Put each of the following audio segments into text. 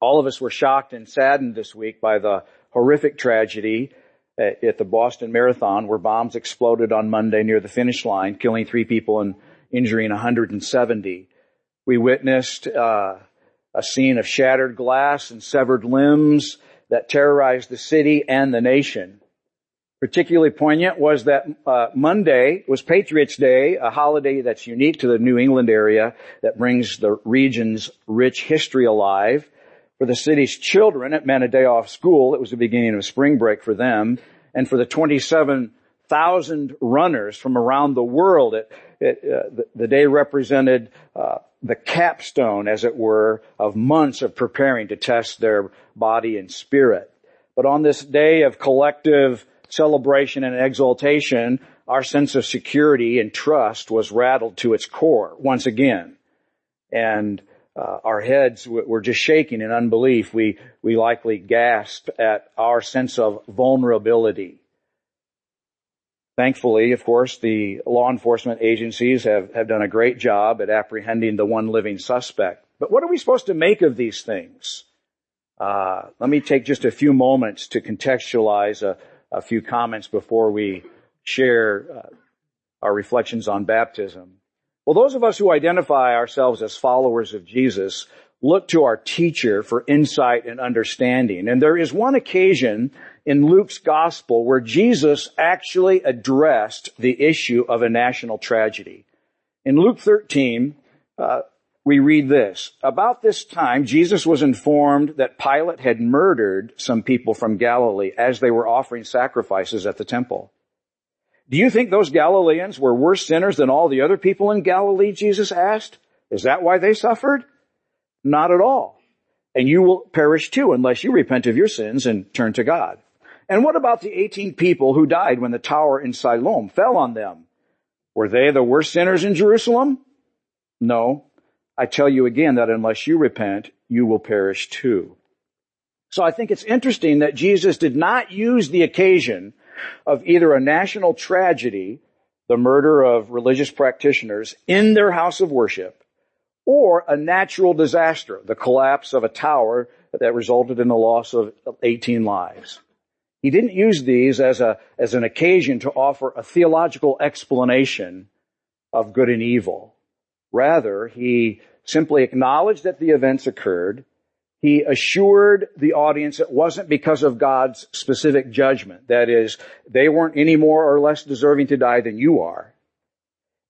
All of us were shocked and saddened this week by the horrific tragedy at the Boston Marathon where bombs exploded on Monday near the finish line, killing three people and injuring 170. We witnessed uh, a scene of shattered glass and severed limbs that terrorized the city and the nation. Particularly poignant was that uh, Monday was Patriots Day, a holiday that's unique to the New England area that brings the region's rich history alive. For the city's children, it meant a day off school. It was the beginning of spring break for them. And for the 27,000 runners from around the world, it, it, uh, the, the, day represented uh, the capstone, as it were, of months of preparing to test their body and spirit. But on this day of collective celebration and exaltation, our sense of security and trust was rattled to its core once again. And uh, our heads were just shaking in unbelief. We, we likely gasped at our sense of vulnerability. Thankfully, of course, the law enforcement agencies have, have done a great job at apprehending the one living suspect. But what are we supposed to make of these things? Uh, let me take just a few moments to contextualize a, a few comments before we share uh, our reflections on baptism. Well, those of us who identify ourselves as followers of Jesus look to our teacher for insight and understanding. And there is one occasion in Luke's gospel where Jesus actually addressed the issue of a national tragedy. In Luke 13, uh, we read this. About this time, Jesus was informed that Pilate had murdered some people from Galilee as they were offering sacrifices at the temple. Do you think those Galileans were worse sinners than all the other people in Galilee? Jesus asked. Is that why they suffered? Not at all. And you will perish too unless you repent of your sins and turn to God. And what about the 18 people who died when the tower in Siloam fell on them? Were they the worst sinners in Jerusalem? No. I tell you again that unless you repent, you will perish too. So I think it's interesting that Jesus did not use the occasion of either a national tragedy, the murder of religious practitioners in their house of worship, or a natural disaster, the collapse of a tower that resulted in the loss of 18 lives. He didn't use these as a, as an occasion to offer a theological explanation of good and evil. Rather, he simply acknowledged that the events occurred he assured the audience it wasn't because of God's specific judgment. That is, they weren't any more or less deserving to die than you are.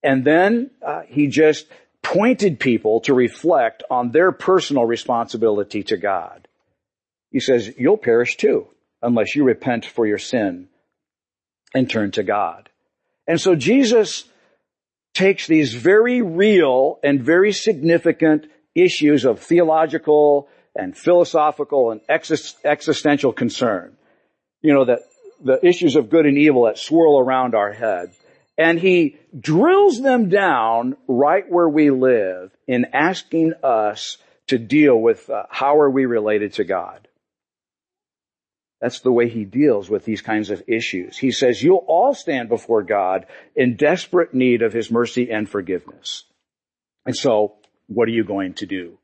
And then uh, he just pointed people to reflect on their personal responsibility to God. He says, you'll perish too unless you repent for your sin and turn to God. And so Jesus takes these very real and very significant issues of theological and philosophical and existential concern. You know, that the issues of good and evil that swirl around our head. And he drills them down right where we live in asking us to deal with uh, how are we related to God. That's the way he deals with these kinds of issues. He says, you'll all stand before God in desperate need of his mercy and forgiveness. And so, what are you going to do?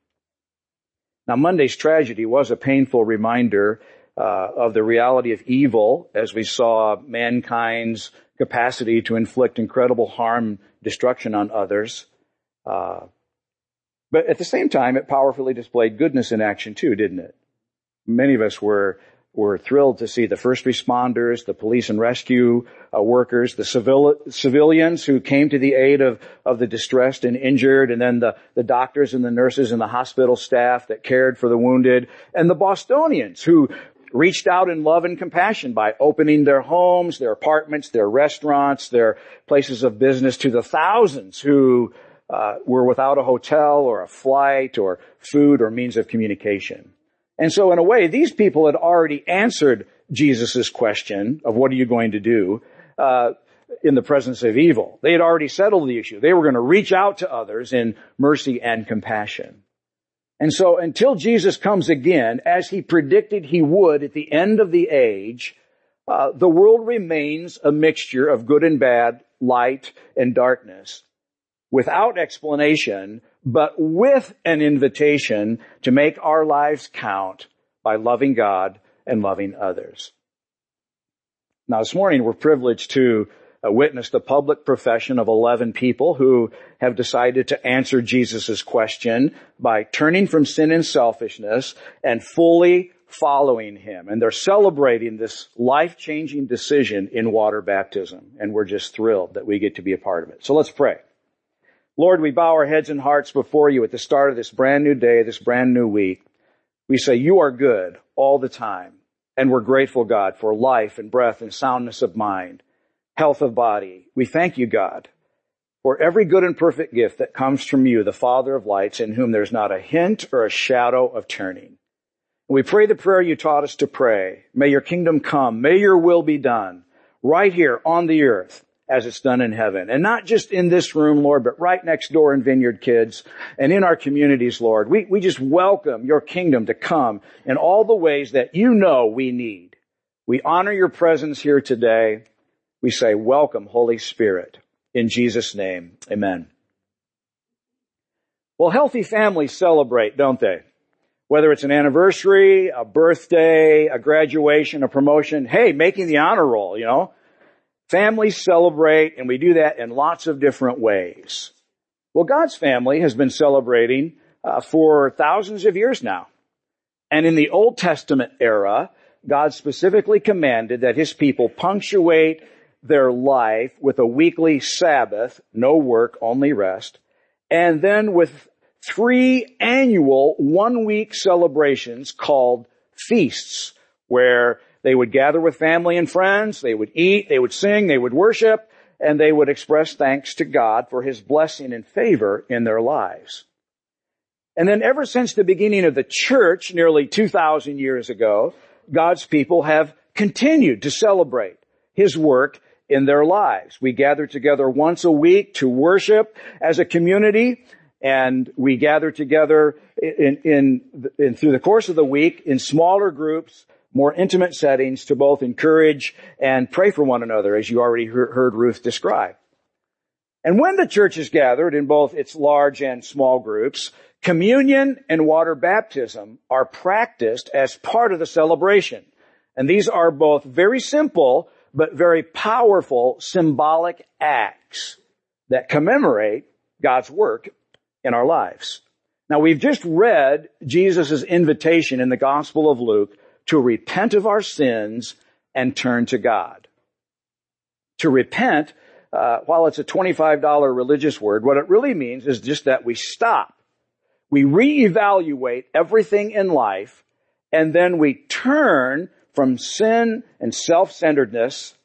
Now Monday's tragedy was a painful reminder uh, of the reality of evil as we saw mankind's capacity to inflict incredible harm, destruction on others. Uh, but at the same time, it powerfully displayed goodness in action too, didn't it? Many of us were were thrilled to see the first responders, the police and rescue uh, workers, the civil, civilians who came to the aid of, of the distressed and injured, and then the, the doctors and the nurses and the hospital staff that cared for the wounded, and the Bostonians who reached out in love and compassion by opening their homes, their apartments, their restaurants, their places of business to the thousands who uh, were without a hotel or a flight or food or means of communication. And so in a way, these people had already answered Jesus' question of what are you going to do uh, in the presence of evil. They had already settled the issue. They were going to reach out to others in mercy and compassion. And so until Jesus comes again, as he predicted he would at the end of the age, uh, the world remains a mixture of good and bad, light and darkness, without explanation, but with an invitation to make our lives count by loving God and loving others. Now this morning we're privileged to uh, witness the public profession of 11 people who have decided to answer Jesus' question by turning from sin and selfishness and fully following him. And they're celebrating this life-changing decision in water baptism. And we're just thrilled that we get to be a part of it. So let's pray. Lord, we bow our heads and hearts before you at the start of this brand new day, this brand new week. We say you are good all the time. And we're grateful, God, for life and breath and soundness of mind, health of body. We thank you, God, for every good and perfect gift that comes from you, the Father of lights, in whom there's not a hint or a shadow of turning. We pray the prayer you taught us to pray. May your kingdom come. May your will be done right here on the earth as it's done in heaven. And not just in this room, Lord, but right next door in Vineyard Kids and in our communities, Lord. We, we just welcome your kingdom to come in all the ways that you know we need. We honor your presence here today. We say, welcome, Holy Spirit. In Jesus' name, amen. Well, healthy families celebrate, don't they? Whether it's an anniversary, a birthday, a graduation, a promotion, hey, making the honor roll, you know, Families celebrate, and we do that in lots of different ways. Well, God's family has been celebrating uh, for thousands of years now. And in the Old Testament era, God specifically commanded that his people punctuate their life with a weekly Sabbath, no work, only rest, and then with three annual one week celebrations called feasts, where they would gather with family and friends. They would eat. They would sing. They would worship. And they would express thanks to God for His blessing and favor in their lives. And then ever since the beginning of the church, nearly 2,000 years ago, God's people have continued to celebrate His work in their lives. We gather together once a week to worship as a community, and we gather together in, in, in, through the course of the week in smaller groups more intimate settings to both encourage and pray for one another, as you already heard Ruth describe. And when the church is gathered in both its large and small groups, communion and water baptism are practiced as part of the celebration. And these are both very simple, but very powerful symbolic acts that commemorate God's work in our lives. Now we've just read Jesus' invitation in the Gospel of Luke to repent of our sins and turn to God. To repent, uh, while it's a $25 religious word, what it really means is just that we stop. We reevaluate everything in life and then we turn from sin and self-centeredness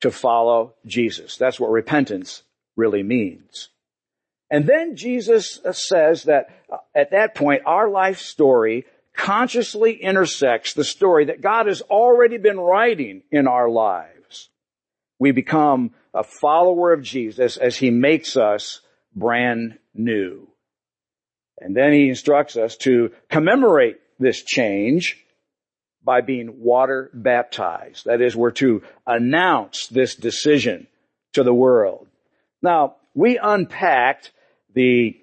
to follow Jesus. That's what repentance really means. And then Jesus says that uh, at that point, our life story consciously intersects the story that God has already been writing in our lives. We become a follower of Jesus as he makes us brand new. And then he instructs us to commemorate this change by being water baptized. That is, we're to announce this decision to the world. Now, we unpacked the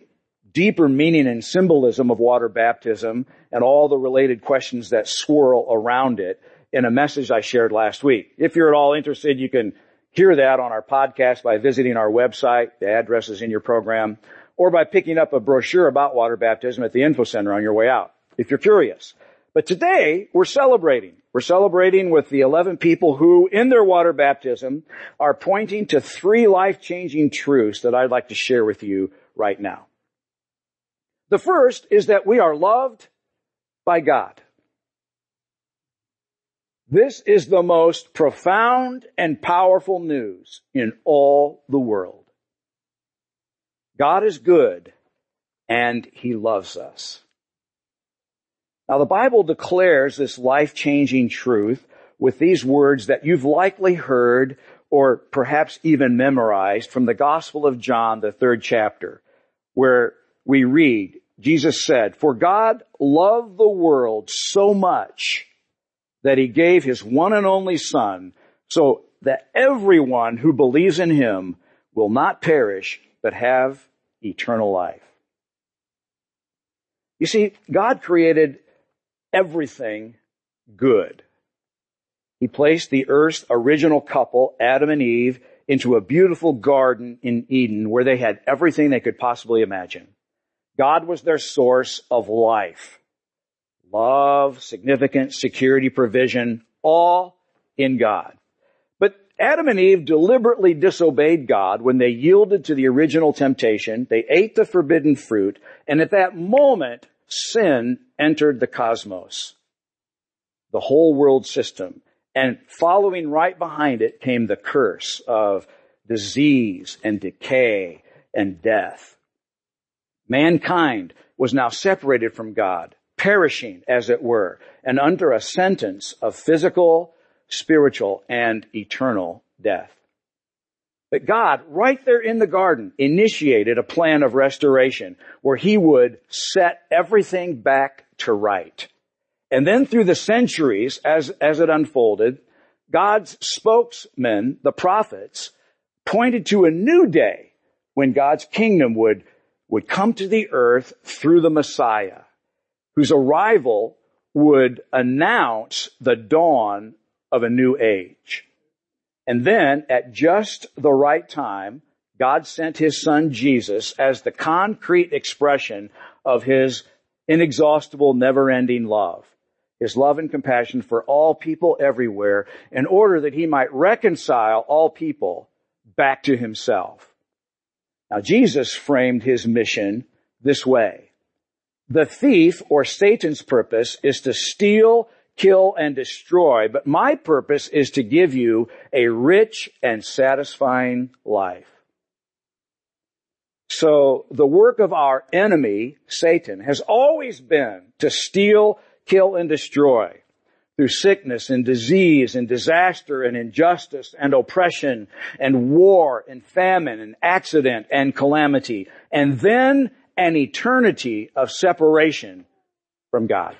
deeper meaning and symbolism of water baptism and all the related questions that swirl around it in a message I shared last week. If you're at all interested, you can hear that on our podcast by visiting our website. The address is in your program or by picking up a brochure about water baptism at the info center on your way out if you're curious. But today we're celebrating. We're celebrating with the 11 people who in their water baptism are pointing to three life-changing truths that I'd like to share with you right now. The first is that we are loved by God. This is the most profound and powerful news in all the world. God is good and He loves us. Now the Bible declares this life-changing truth with these words that you've likely heard or perhaps even memorized from the Gospel of John, the third chapter, where we read, Jesus said, for God loved the world so much that he gave his one and only son so that everyone who believes in him will not perish but have eternal life. You see, God created everything good. He placed the earth's original couple, Adam and Eve, into a beautiful garden in Eden where they had everything they could possibly imagine. God was their source of life. Love, significance, security, provision, all in God. But Adam and Eve deliberately disobeyed God when they yielded to the original temptation. They ate the forbidden fruit. And at that moment, sin entered the cosmos, the whole world system. And following right behind it came the curse of disease and decay and death. Mankind was now separated from God, perishing as it were, and under a sentence of physical, spiritual, and eternal death. But God, right there in the garden, initiated a plan of restoration where He would set everything back to right. And then through the centuries, as, as it unfolded, God's spokesmen, the prophets, pointed to a new day when God's kingdom would, would come to the earth through the Messiah, whose arrival would announce the dawn of a new age. And then at just the right time, God sent his son Jesus as the concrete expression of his inexhaustible, never-ending love his love and compassion for all people everywhere in order that he might reconcile all people back to himself. Now Jesus framed his mission this way. The thief or Satan's purpose is to steal, kill, and destroy, but my purpose is to give you a rich and satisfying life. So the work of our enemy, Satan, has always been to steal, kill and destroy through sickness and disease and disaster and injustice and oppression and war and famine and accident and calamity and then an eternity of separation from God.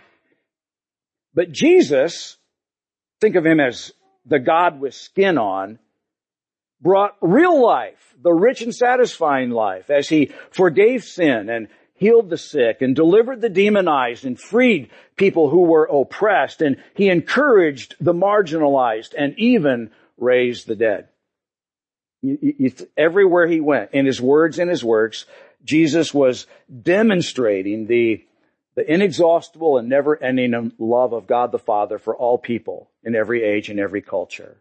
But Jesus, think of him as the God with skin on, brought real life, the rich and satisfying life as he forgave sin and healed the sick and delivered the demonized and freed people who were oppressed and he encouraged the marginalized and even raised the dead. Everywhere he went, in his words and his works, Jesus was demonstrating the, the inexhaustible and never-ending love of God the Father for all people in every age and every culture.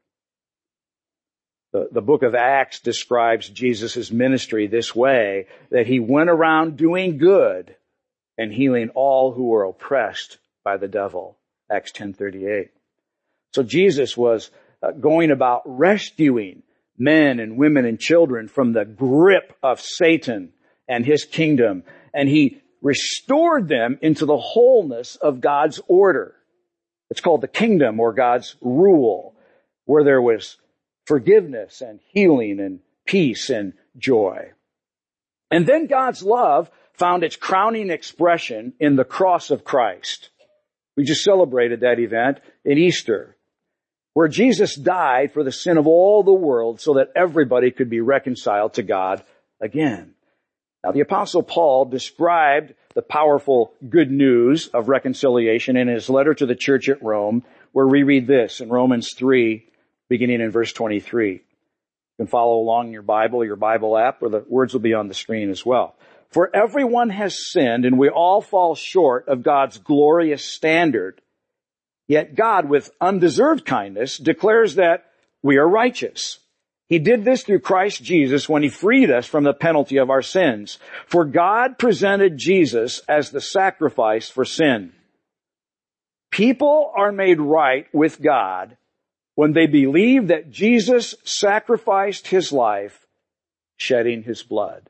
The, the book of Acts describes Jesus' ministry this way, that he went around doing good and healing all who were oppressed by the devil. Acts 10:38. So Jesus was uh, going about rescuing men and women and children from the grip of Satan and his kingdom, and he restored them into the wholeness of God's order. It's called the kingdom or God's rule, where there was forgiveness and healing and peace and joy. And then God's love found its crowning expression in the cross of Christ. We just celebrated that event in Easter, where Jesus died for the sin of all the world so that everybody could be reconciled to God again. Now the apostle Paul described the powerful good news of reconciliation in his letter to the church at Rome, where we read this in Romans 3, beginning in verse 23. You can follow along in your Bible your Bible app, or the words will be on the screen as well. For everyone has sinned and we all fall short of God's glorious standard. Yet God, with undeserved kindness, declares that we are righteous. He did this through Christ Jesus when he freed us from the penalty of our sins. For God presented Jesus as the sacrifice for sin. People are made right with God when they believe that Jesus sacrificed his life, shedding his blood.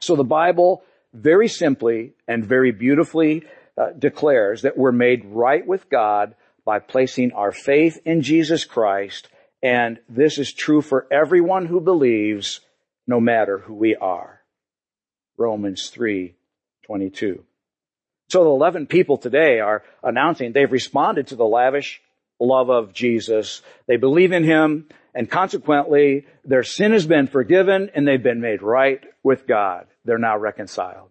So the Bible very simply and very beautifully uh, declares that we're made right with God by placing our faith in Jesus Christ, and this is true for everyone who believes, no matter who we are. Romans 3, 22. So the 11 people today are announcing they've responded to the lavish love of Jesus. They believe in Him and consequently their sin has been forgiven and they've been made right with God. They're now reconciled.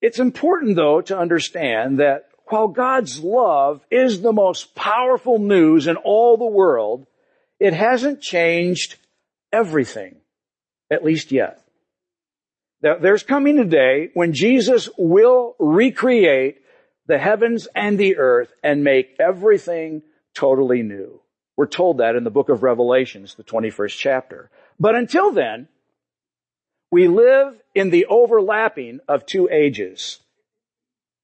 It's important though to understand that while God's love is the most powerful news in all the world, it hasn't changed everything, at least yet. There's coming a day when Jesus will recreate the heavens and the earth and make everything totally new. We're told that in the book of Revelations, the 21st chapter. But until then, we live in the overlapping of two ages.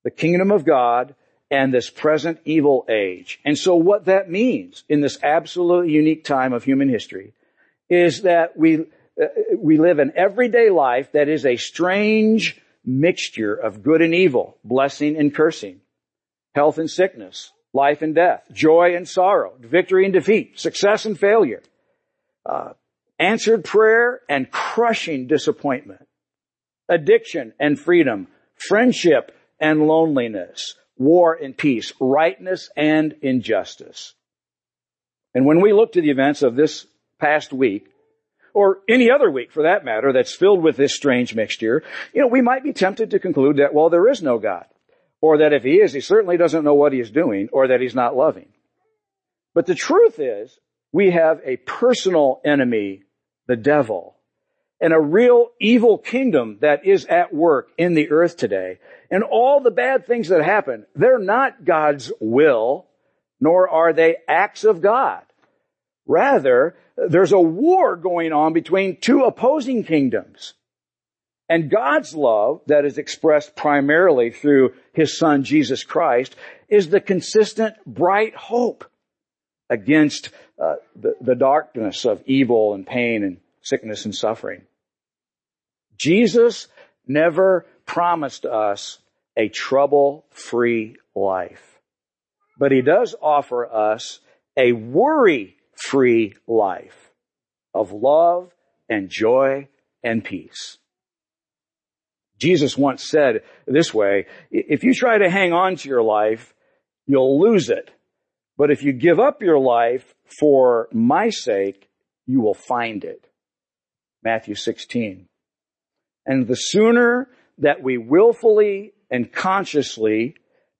The kingdom of God and this present evil age. And so what that means in this absolutely unique time of human history is that we, uh, we live an everyday life that is a strange mixture of good and evil, blessing and cursing, health and sickness, life and death, joy and sorrow, victory and defeat, success and failure, uh, answered prayer and crushing disappointment, addiction and freedom, friendship and loneliness, war and peace, rightness and injustice. And when we look to the events of this past week, or any other week for that matter, that's filled with this strange mixture, you know, we might be tempted to conclude that, well, there is no God. Or that if he is, he certainly doesn't know what he is doing, or that he's not loving. But the truth is, we have a personal enemy, the devil, and a real evil kingdom that is at work in the earth today. And all the bad things that happen, they're not God's will, nor are they acts of God. Rather, there's a war going on between two opposing kingdoms. And God's love that is expressed primarily through His Son Jesus Christ is the consistent bright hope against uh, the, the darkness of evil and pain and sickness and suffering. Jesus never promised us a trouble-free life. But He does offer us a worry free life of love and joy and peace. Jesus once said this way, if you try to hang on to your life, you'll lose it. But if you give up your life for my sake, you will find it. Matthew 16. And the sooner that we willfully and consciously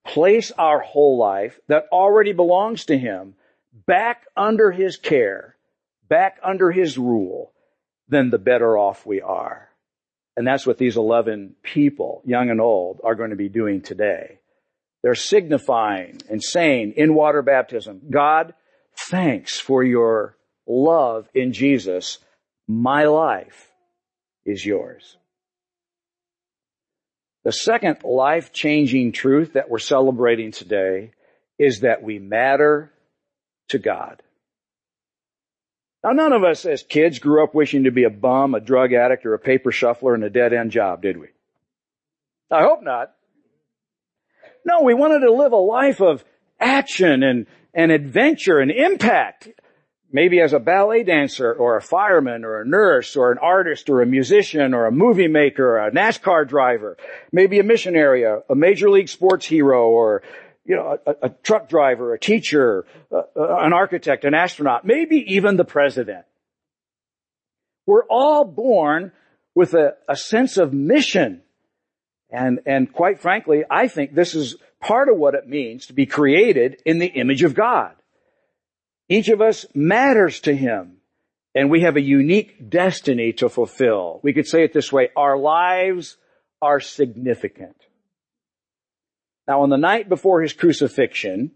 place our whole life that already belongs to Him back under his care, back under his rule, then the better off we are. And that's what these 11 people, young and old, are going to be doing today. They're signifying and saying in water baptism, God, thanks for your love in Jesus. My life is yours. The second life-changing truth that we're celebrating today is that we matter to God. Now none of us as kids grew up wishing to be a bum, a drug addict, or a paper shuffler in a dead end job, did we? I hope not. No, we wanted to live a life of action and, and adventure and impact. Maybe as a ballet dancer or a fireman or a nurse or an artist or a musician or a movie maker or a NASCAR driver. Maybe a missionary, a, a major league sports hero or you know, a, a truck driver, a teacher, uh, an architect, an astronaut, maybe even the president. We're all born with a, a sense of mission. And, and quite frankly, I think this is part of what it means to be created in the image of God. Each of us matters to Him and we have a unique destiny to fulfill. We could say it this way, our lives are significant. Now on the night before his crucifixion,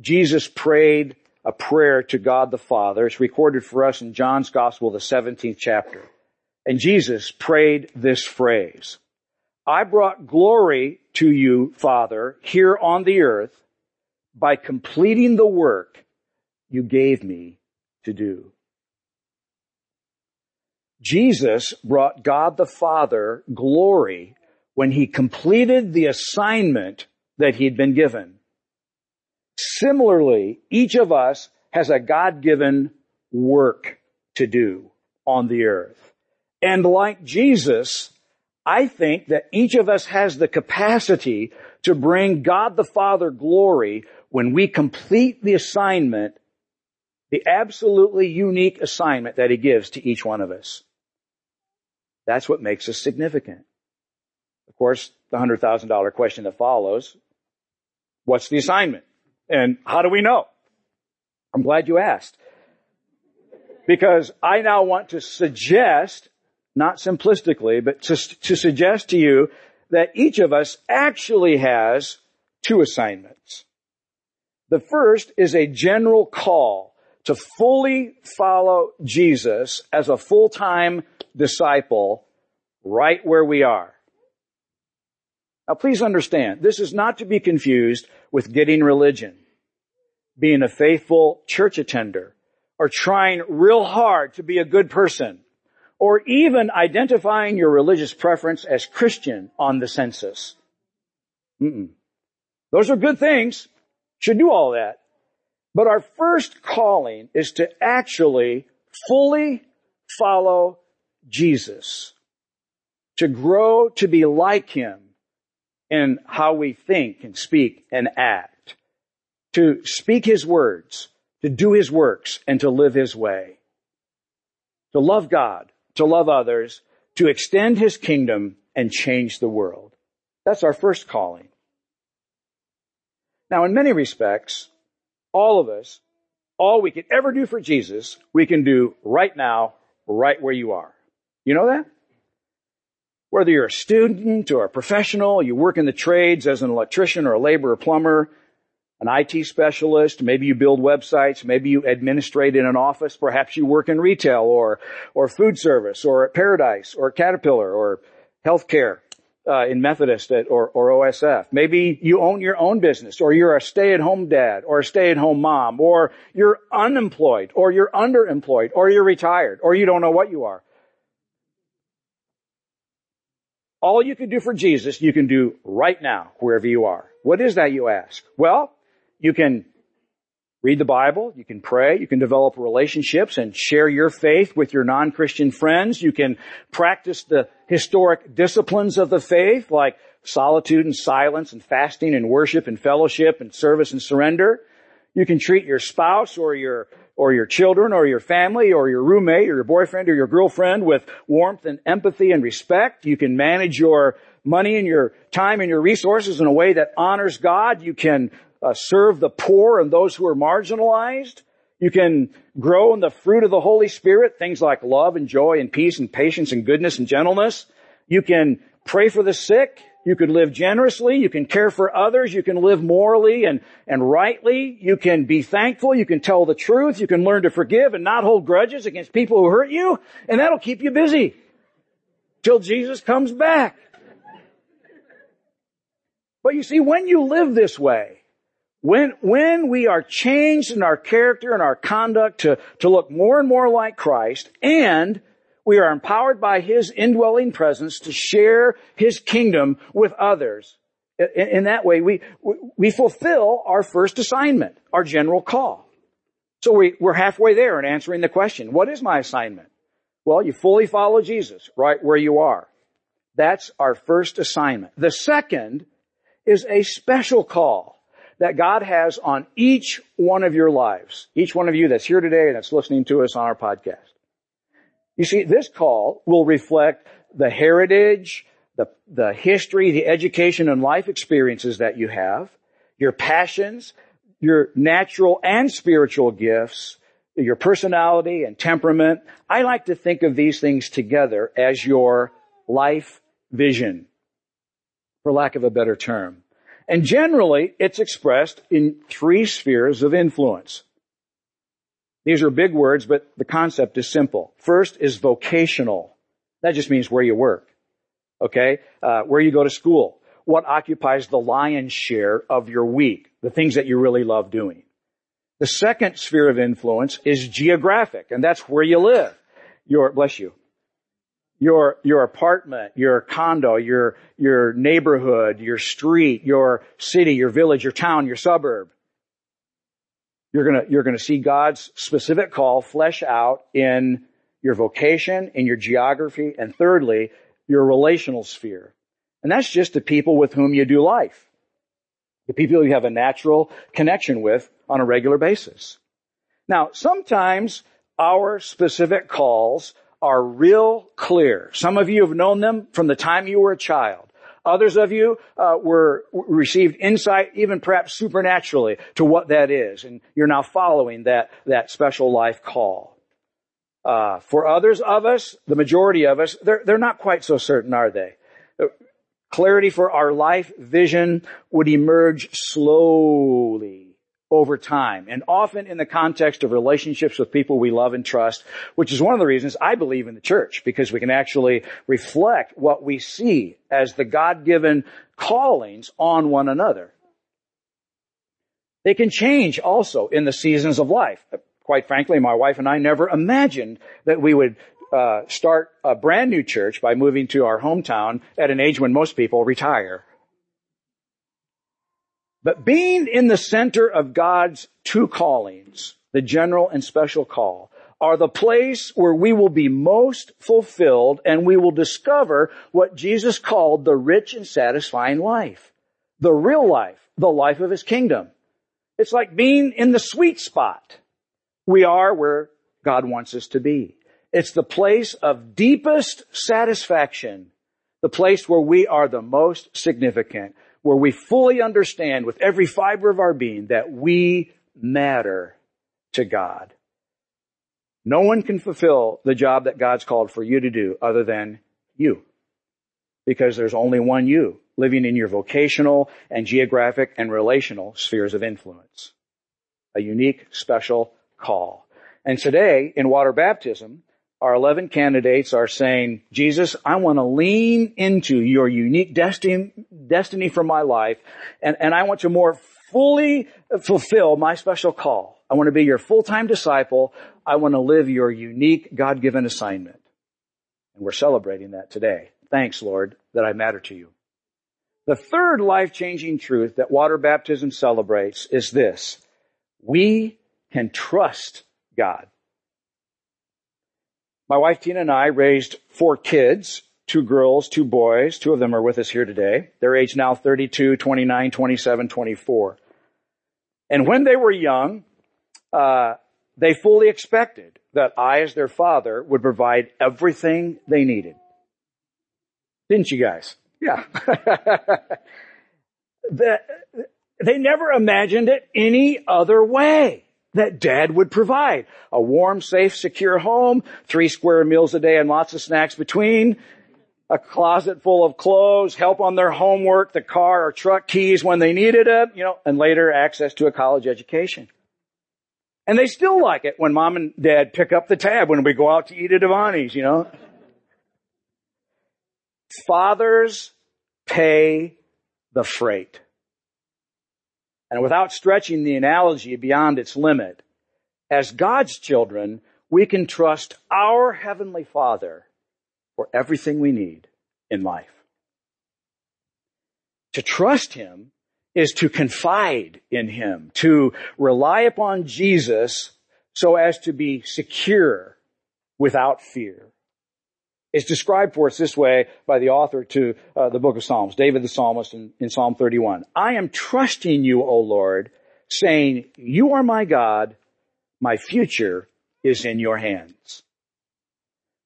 Jesus prayed a prayer to God the Father. It's recorded for us in John's Gospel, the 17th chapter. And Jesus prayed this phrase, I brought glory to you, Father, here on the earth by completing the work you gave me to do. Jesus brought God the Father glory when he completed the assignment that he'd been given. Similarly, each of us has a God-given work to do on the earth. And like Jesus, I think that each of us has the capacity to bring God the Father glory when we complete the assignment, the absolutely unique assignment that He gives to each one of us. That's what makes us significant. Of course, the $100,000 question that follows. What's the assignment? And how do we know? I'm glad you asked. Because I now want to suggest, not simplistically, but to, to suggest to you that each of us actually has two assignments. The first is a general call to fully follow Jesus as a full-time disciple right where we are. Now please understand, this is not to be confused with getting religion, being a faithful church attender, or trying real hard to be a good person, or even identifying your religious preference as Christian on the census. Mm-mm. Those are good things. Should do all that. But our first calling is to actually fully follow Jesus. To grow to be like Him in how we think and speak and act. To speak His words, to do His works, and to live His way. To love God, to love others, to extend His kingdom and change the world. That's our first calling. Now, in many respects, all of us, all we could ever do for Jesus, we can do right now, right where you are. You know that? Whether you're a student or a professional, you work in the trades as an electrician or a laborer plumber, an IT specialist, maybe you build websites, maybe you administrate in an office, perhaps you work in retail or, or food service or at Paradise or Caterpillar or healthcare uh, in Methodist at, or, or OSF. Maybe you own your own business, or you're a stay-at-home dad, or a stay-at-home mom, or you're unemployed, or you're underemployed, or you're retired, or you don't know what you are. All you can do for Jesus, you can do right now, wherever you are. What is that, you ask? Well, you can read the Bible, you can pray, you can develop relationships and share your faith with your non-Christian friends. You can practice the historic disciplines of the faith like solitude and silence and fasting and worship and fellowship and service and surrender. You can treat your spouse or your or your children or your family or your roommate or your boyfriend or your girlfriend with warmth and empathy and respect. You can manage your money and your time and your resources in a way that honors God. You can uh, serve the poor and those who are marginalized. You can grow in the fruit of the Holy Spirit, things like love and joy and peace and patience and goodness and gentleness. You can pray for the sick. You can live generously. You can care for others. You can live morally and, and rightly. You can be thankful. You can tell the truth. You can learn to forgive and not hold grudges against people who hurt you. And that'll keep you busy till Jesus comes back. But you see, when you live this way, when, when we are changed in our character and our conduct to, to look more and more like Christ, and we are empowered by His indwelling presence to share His kingdom with others. In, that way, we, we fulfill our first assignment, our general call. So we, we're halfway there in answering the question, what is my assignment? Well, you fully follow Jesus right where you are. That's our first assignment. The second is a special call that God has on each one of your lives. Each one of you that's here today and that's listening to us on our podcast. You see, this call will reflect the heritage, the, the history, the education and life experiences that you have, your passions, your natural and spiritual gifts, your personality and temperament. I like to think of these things together as your life vision, for lack of a better term. And generally, it's expressed in three spheres of influence. These are big words, but the concept is simple. First is vocational. That just means where you work. Okay? Uh, where you go to school. What occupies the lion's share of your week. The things that you really love doing. The second sphere of influence is geographic, and that's where you live. Your, bless you your, your apartment, your condo, your, your neighborhood, your street, your city, your village, your town, your suburb. You're gonna, you're gonna see God's specific call flesh out in your vocation, in your geography, and thirdly, your relational sphere. And that's just the people with whom you do life. The people you have a natural connection with on a regular basis. Now, sometimes our specific calls are real clear. Some of you have known them from the time you were a child. Others of you uh, were received insight, even perhaps supernaturally, to what that is, and you're now following that that special life call. Uh, for others of us, the majority of us, they're they're not quite so certain, are they? Clarity for our life vision would emerge slowly over time and often in the context of relationships with people we love and trust, which is one of the reasons I believe in the church because we can actually reflect what we see as the God-given callings on one another. They can change also in the seasons of life. Quite frankly, my wife and I never imagined that we would uh, start a brand new church by moving to our hometown at an age when most people retire. But being in the center of God's two callings, the general and special call, are the place where we will be most fulfilled and we will discover what Jesus called the rich and satisfying life. The real life, the life of His kingdom. It's like being in the sweet spot. We are where God wants us to be. It's the place of deepest satisfaction, the place where we are the most significant where we fully understand with every fiber of our being that we matter to God. No one can fulfill the job that God's called for you to do other than you. Because there's only one you living in your vocational and geographic and relational spheres of influence. A unique, special call. And today, in water baptism, our 11 candidates are saying, Jesus, I want to lean into your unique destiny, destiny for my life, and, and I want to more fully fulfill my special call. I want to be your full-time disciple. I want to live your unique God-given assignment. And we're celebrating that today. Thanks, Lord, that I matter to you. The third life-changing truth that water baptism celebrates is this. We can trust God. My wife Tina and I raised four kids, two girls, two boys. Two of them are with us here today. They're age now 32, 29, 27, 24. And when they were young, uh, they fully expected that I, as their father, would provide everything they needed. Didn't you guys? Yeah. the, they never imagined it any other way that dad would provide. A warm, safe, secure home, three square meals a day and lots of snacks between, a closet full of clothes, help on their homework, the car or truck keys when they needed it, you know, and later access to a college education. And they still like it when mom and dad pick up the tab when we go out to eat at Avanti's, you know. Fathers pay the freight. And without stretching the analogy beyond its limit, as God's children, we can trust our Heavenly Father for everything we need in life. To trust Him is to confide in Him, to rely upon Jesus so as to be secure without fear is described for us this way by the author to uh, the book of Psalms, David the psalmist in, in Psalm 31. I am trusting you, O Lord, saying, you are my God, my future is in your hands.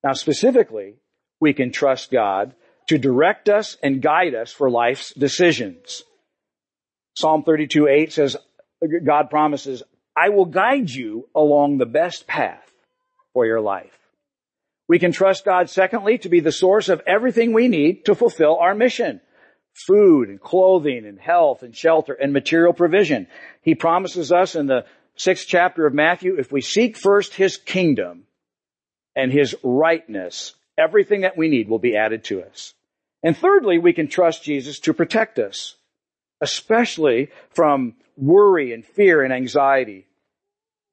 Now specifically, we can trust God to direct us and guide us for life's decisions. Psalm 32, 8 says, God promises, I will guide you along the best path for your life. We can trust God, secondly, to be the source of everything we need to fulfill our mission. Food and clothing and health and shelter and material provision. He promises us in the sixth chapter of Matthew, if we seek first His kingdom and His rightness, everything that we need will be added to us. And thirdly, we can trust Jesus to protect us, especially from worry and fear and anxiety.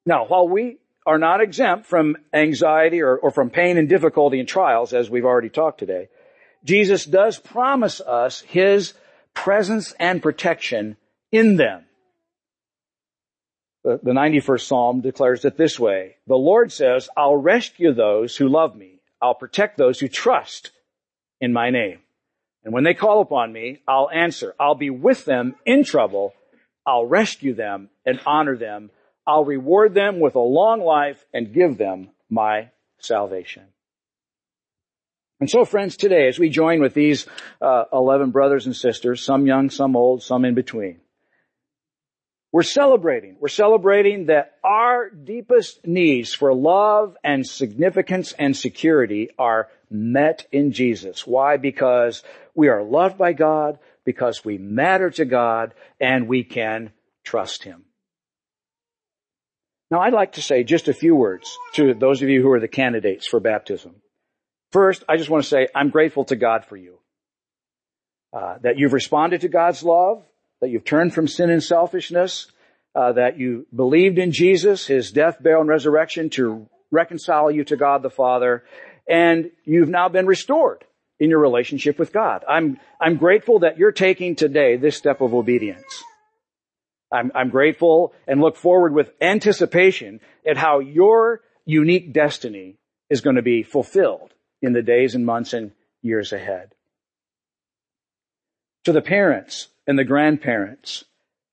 Now, while we are not exempt from anxiety or, or from pain and difficulty and trials, as we've already talked today. Jesus does promise us His presence and protection in them. The, the 91st Psalm declares it this way. The Lord says, I'll rescue those who love me. I'll protect those who trust in my name. And when they call upon me, I'll answer. I'll be with them in trouble. I'll rescue them and honor them. I'll reward them with a long life and give them my salvation. And so friends, today, as we join with these uh, 11 brothers and sisters, some young, some old, some in between, we're celebrating. We're celebrating that our deepest needs for love and significance and security are met in Jesus. Why? Because we are loved by God, because we matter to God, and we can trust Him. Now I'd like to say just a few words to those of you who are the candidates for baptism. First, I just want to say I'm grateful to God for you. Uh, that you've responded to God's love, that you've turned from sin and selfishness, uh, that you believed in Jesus, His death, burial, and resurrection to reconcile you to God the Father, and you've now been restored in your relationship with God. I'm, I'm grateful that you're taking today this step of obedience. I'm, I'm grateful and look forward with anticipation at how your unique destiny is going to be fulfilled in the days and months and years ahead. To the parents and the grandparents,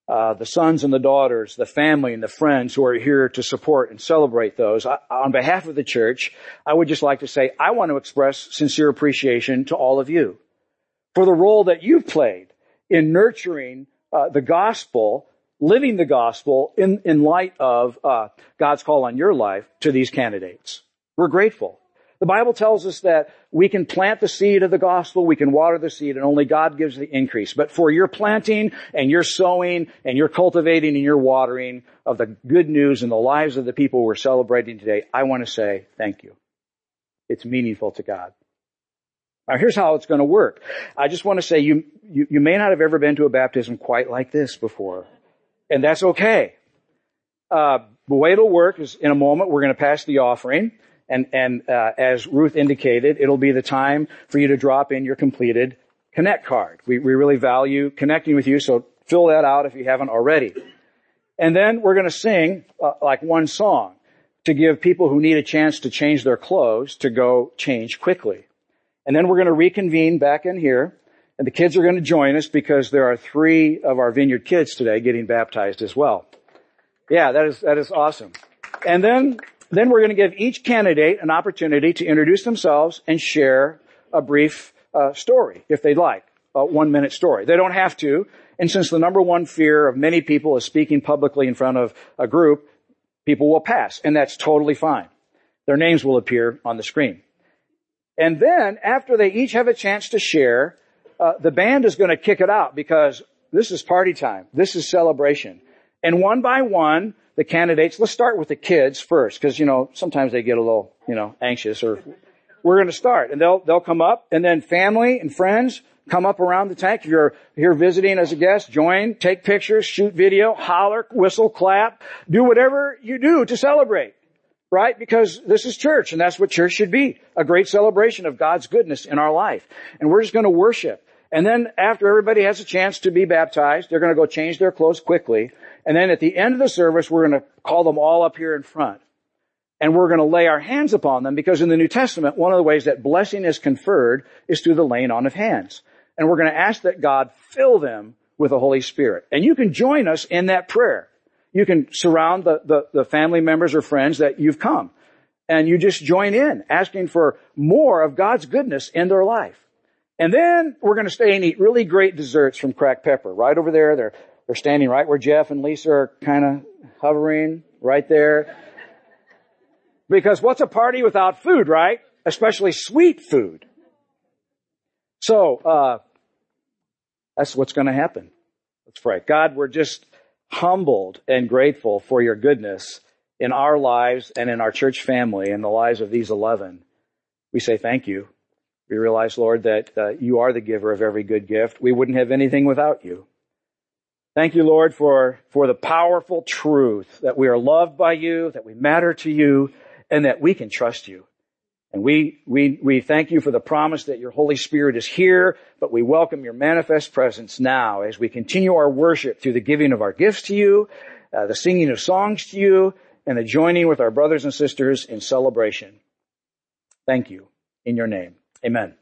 uh, the sons and the daughters, the family and the friends who are here to support and celebrate those. I, on behalf of the church, I would just like to say I want to express sincere appreciation to all of you for the role that you've played in nurturing uh, the gospel, living the gospel in, in light of uh, God's call on your life to these candidates. We're grateful. The Bible tells us that we can plant the seed of the gospel, we can water the seed, and only God gives the increase. But for your planting and your sowing and your cultivating and your watering of the good news in the lives of the people we're celebrating today, I want to say thank you. It's meaningful to God. Now here's how it's going to work. I just want to say you, you, you may not have ever been to a baptism quite like this before. And that's okay. Uh, the way it'll work is in a moment we're going to pass the offering. And, and uh, as Ruth indicated, it'll be the time for you to drop in your completed Connect card. We, we really value connecting with you, so fill that out if you haven't already. And then we're going to sing uh, like one song to give people who need a chance to change their clothes to go change quickly. And then we're going to reconvene back in here, and the kids are going to join us because there are three of our vineyard kids today getting baptized as well. Yeah, that is that is awesome. And then then we're going to give each candidate an opportunity to introduce themselves and share a brief uh, story, if they'd like, a one minute story. They don't have to. And since the number one fear of many people is speaking publicly in front of a group, people will pass. And that's totally fine. Their names will appear on the screen. And then, after they each have a chance to share, uh, the band is going to kick it out because this is party time. This is celebration. And one by one, the candidates, let's start with the kids first, because, you know, sometimes they get a little, you know, anxious or we're going to start and they'll, they'll come up and then family and friends come up around the tank. If you're here visiting as a guest, join, take pictures, shoot video, holler, whistle, clap, do whatever you do to celebrate. Right? Because this is church and that's what church should be. A great celebration of God's goodness in our life. And we're just going to worship. And then after everybody has a chance to be baptized, they're going to go change their clothes quickly. And then at the end of the service, we're going to call them all up here in front. And we're going to lay our hands upon them because in the New Testament, one of the ways that blessing is conferred is through the laying on of hands. And we're going to ask that God fill them with the Holy Spirit. And you can join us in that prayer. You can surround the, the, the family members or friends that you've come. And you just join in, asking for more of God's goodness in their life. And then we're going to stay and eat really great desserts from Cracked Pepper. Right over there, they're they're standing right where Jeff and Lisa are kind of hovering right there. Because what's a party without food, right? Especially sweet food. So, uh, that's what's going to happen. Let's pray. God, we're just humbled and grateful for your goodness in our lives and in our church family and the lives of these 11. We say thank you. We realize, Lord, that uh, you are the giver of every good gift. We wouldn't have anything without you. Thank you, Lord, for, for the powerful truth that we are loved by you, that we matter to you, and that we can trust you. And we, we, we thank you for the promise that your Holy Spirit is here, but we welcome your manifest presence now as we continue our worship through the giving of our gifts to you, uh, the singing of songs to you, and the joining with our brothers and sisters in celebration. Thank you. In your name. Amen.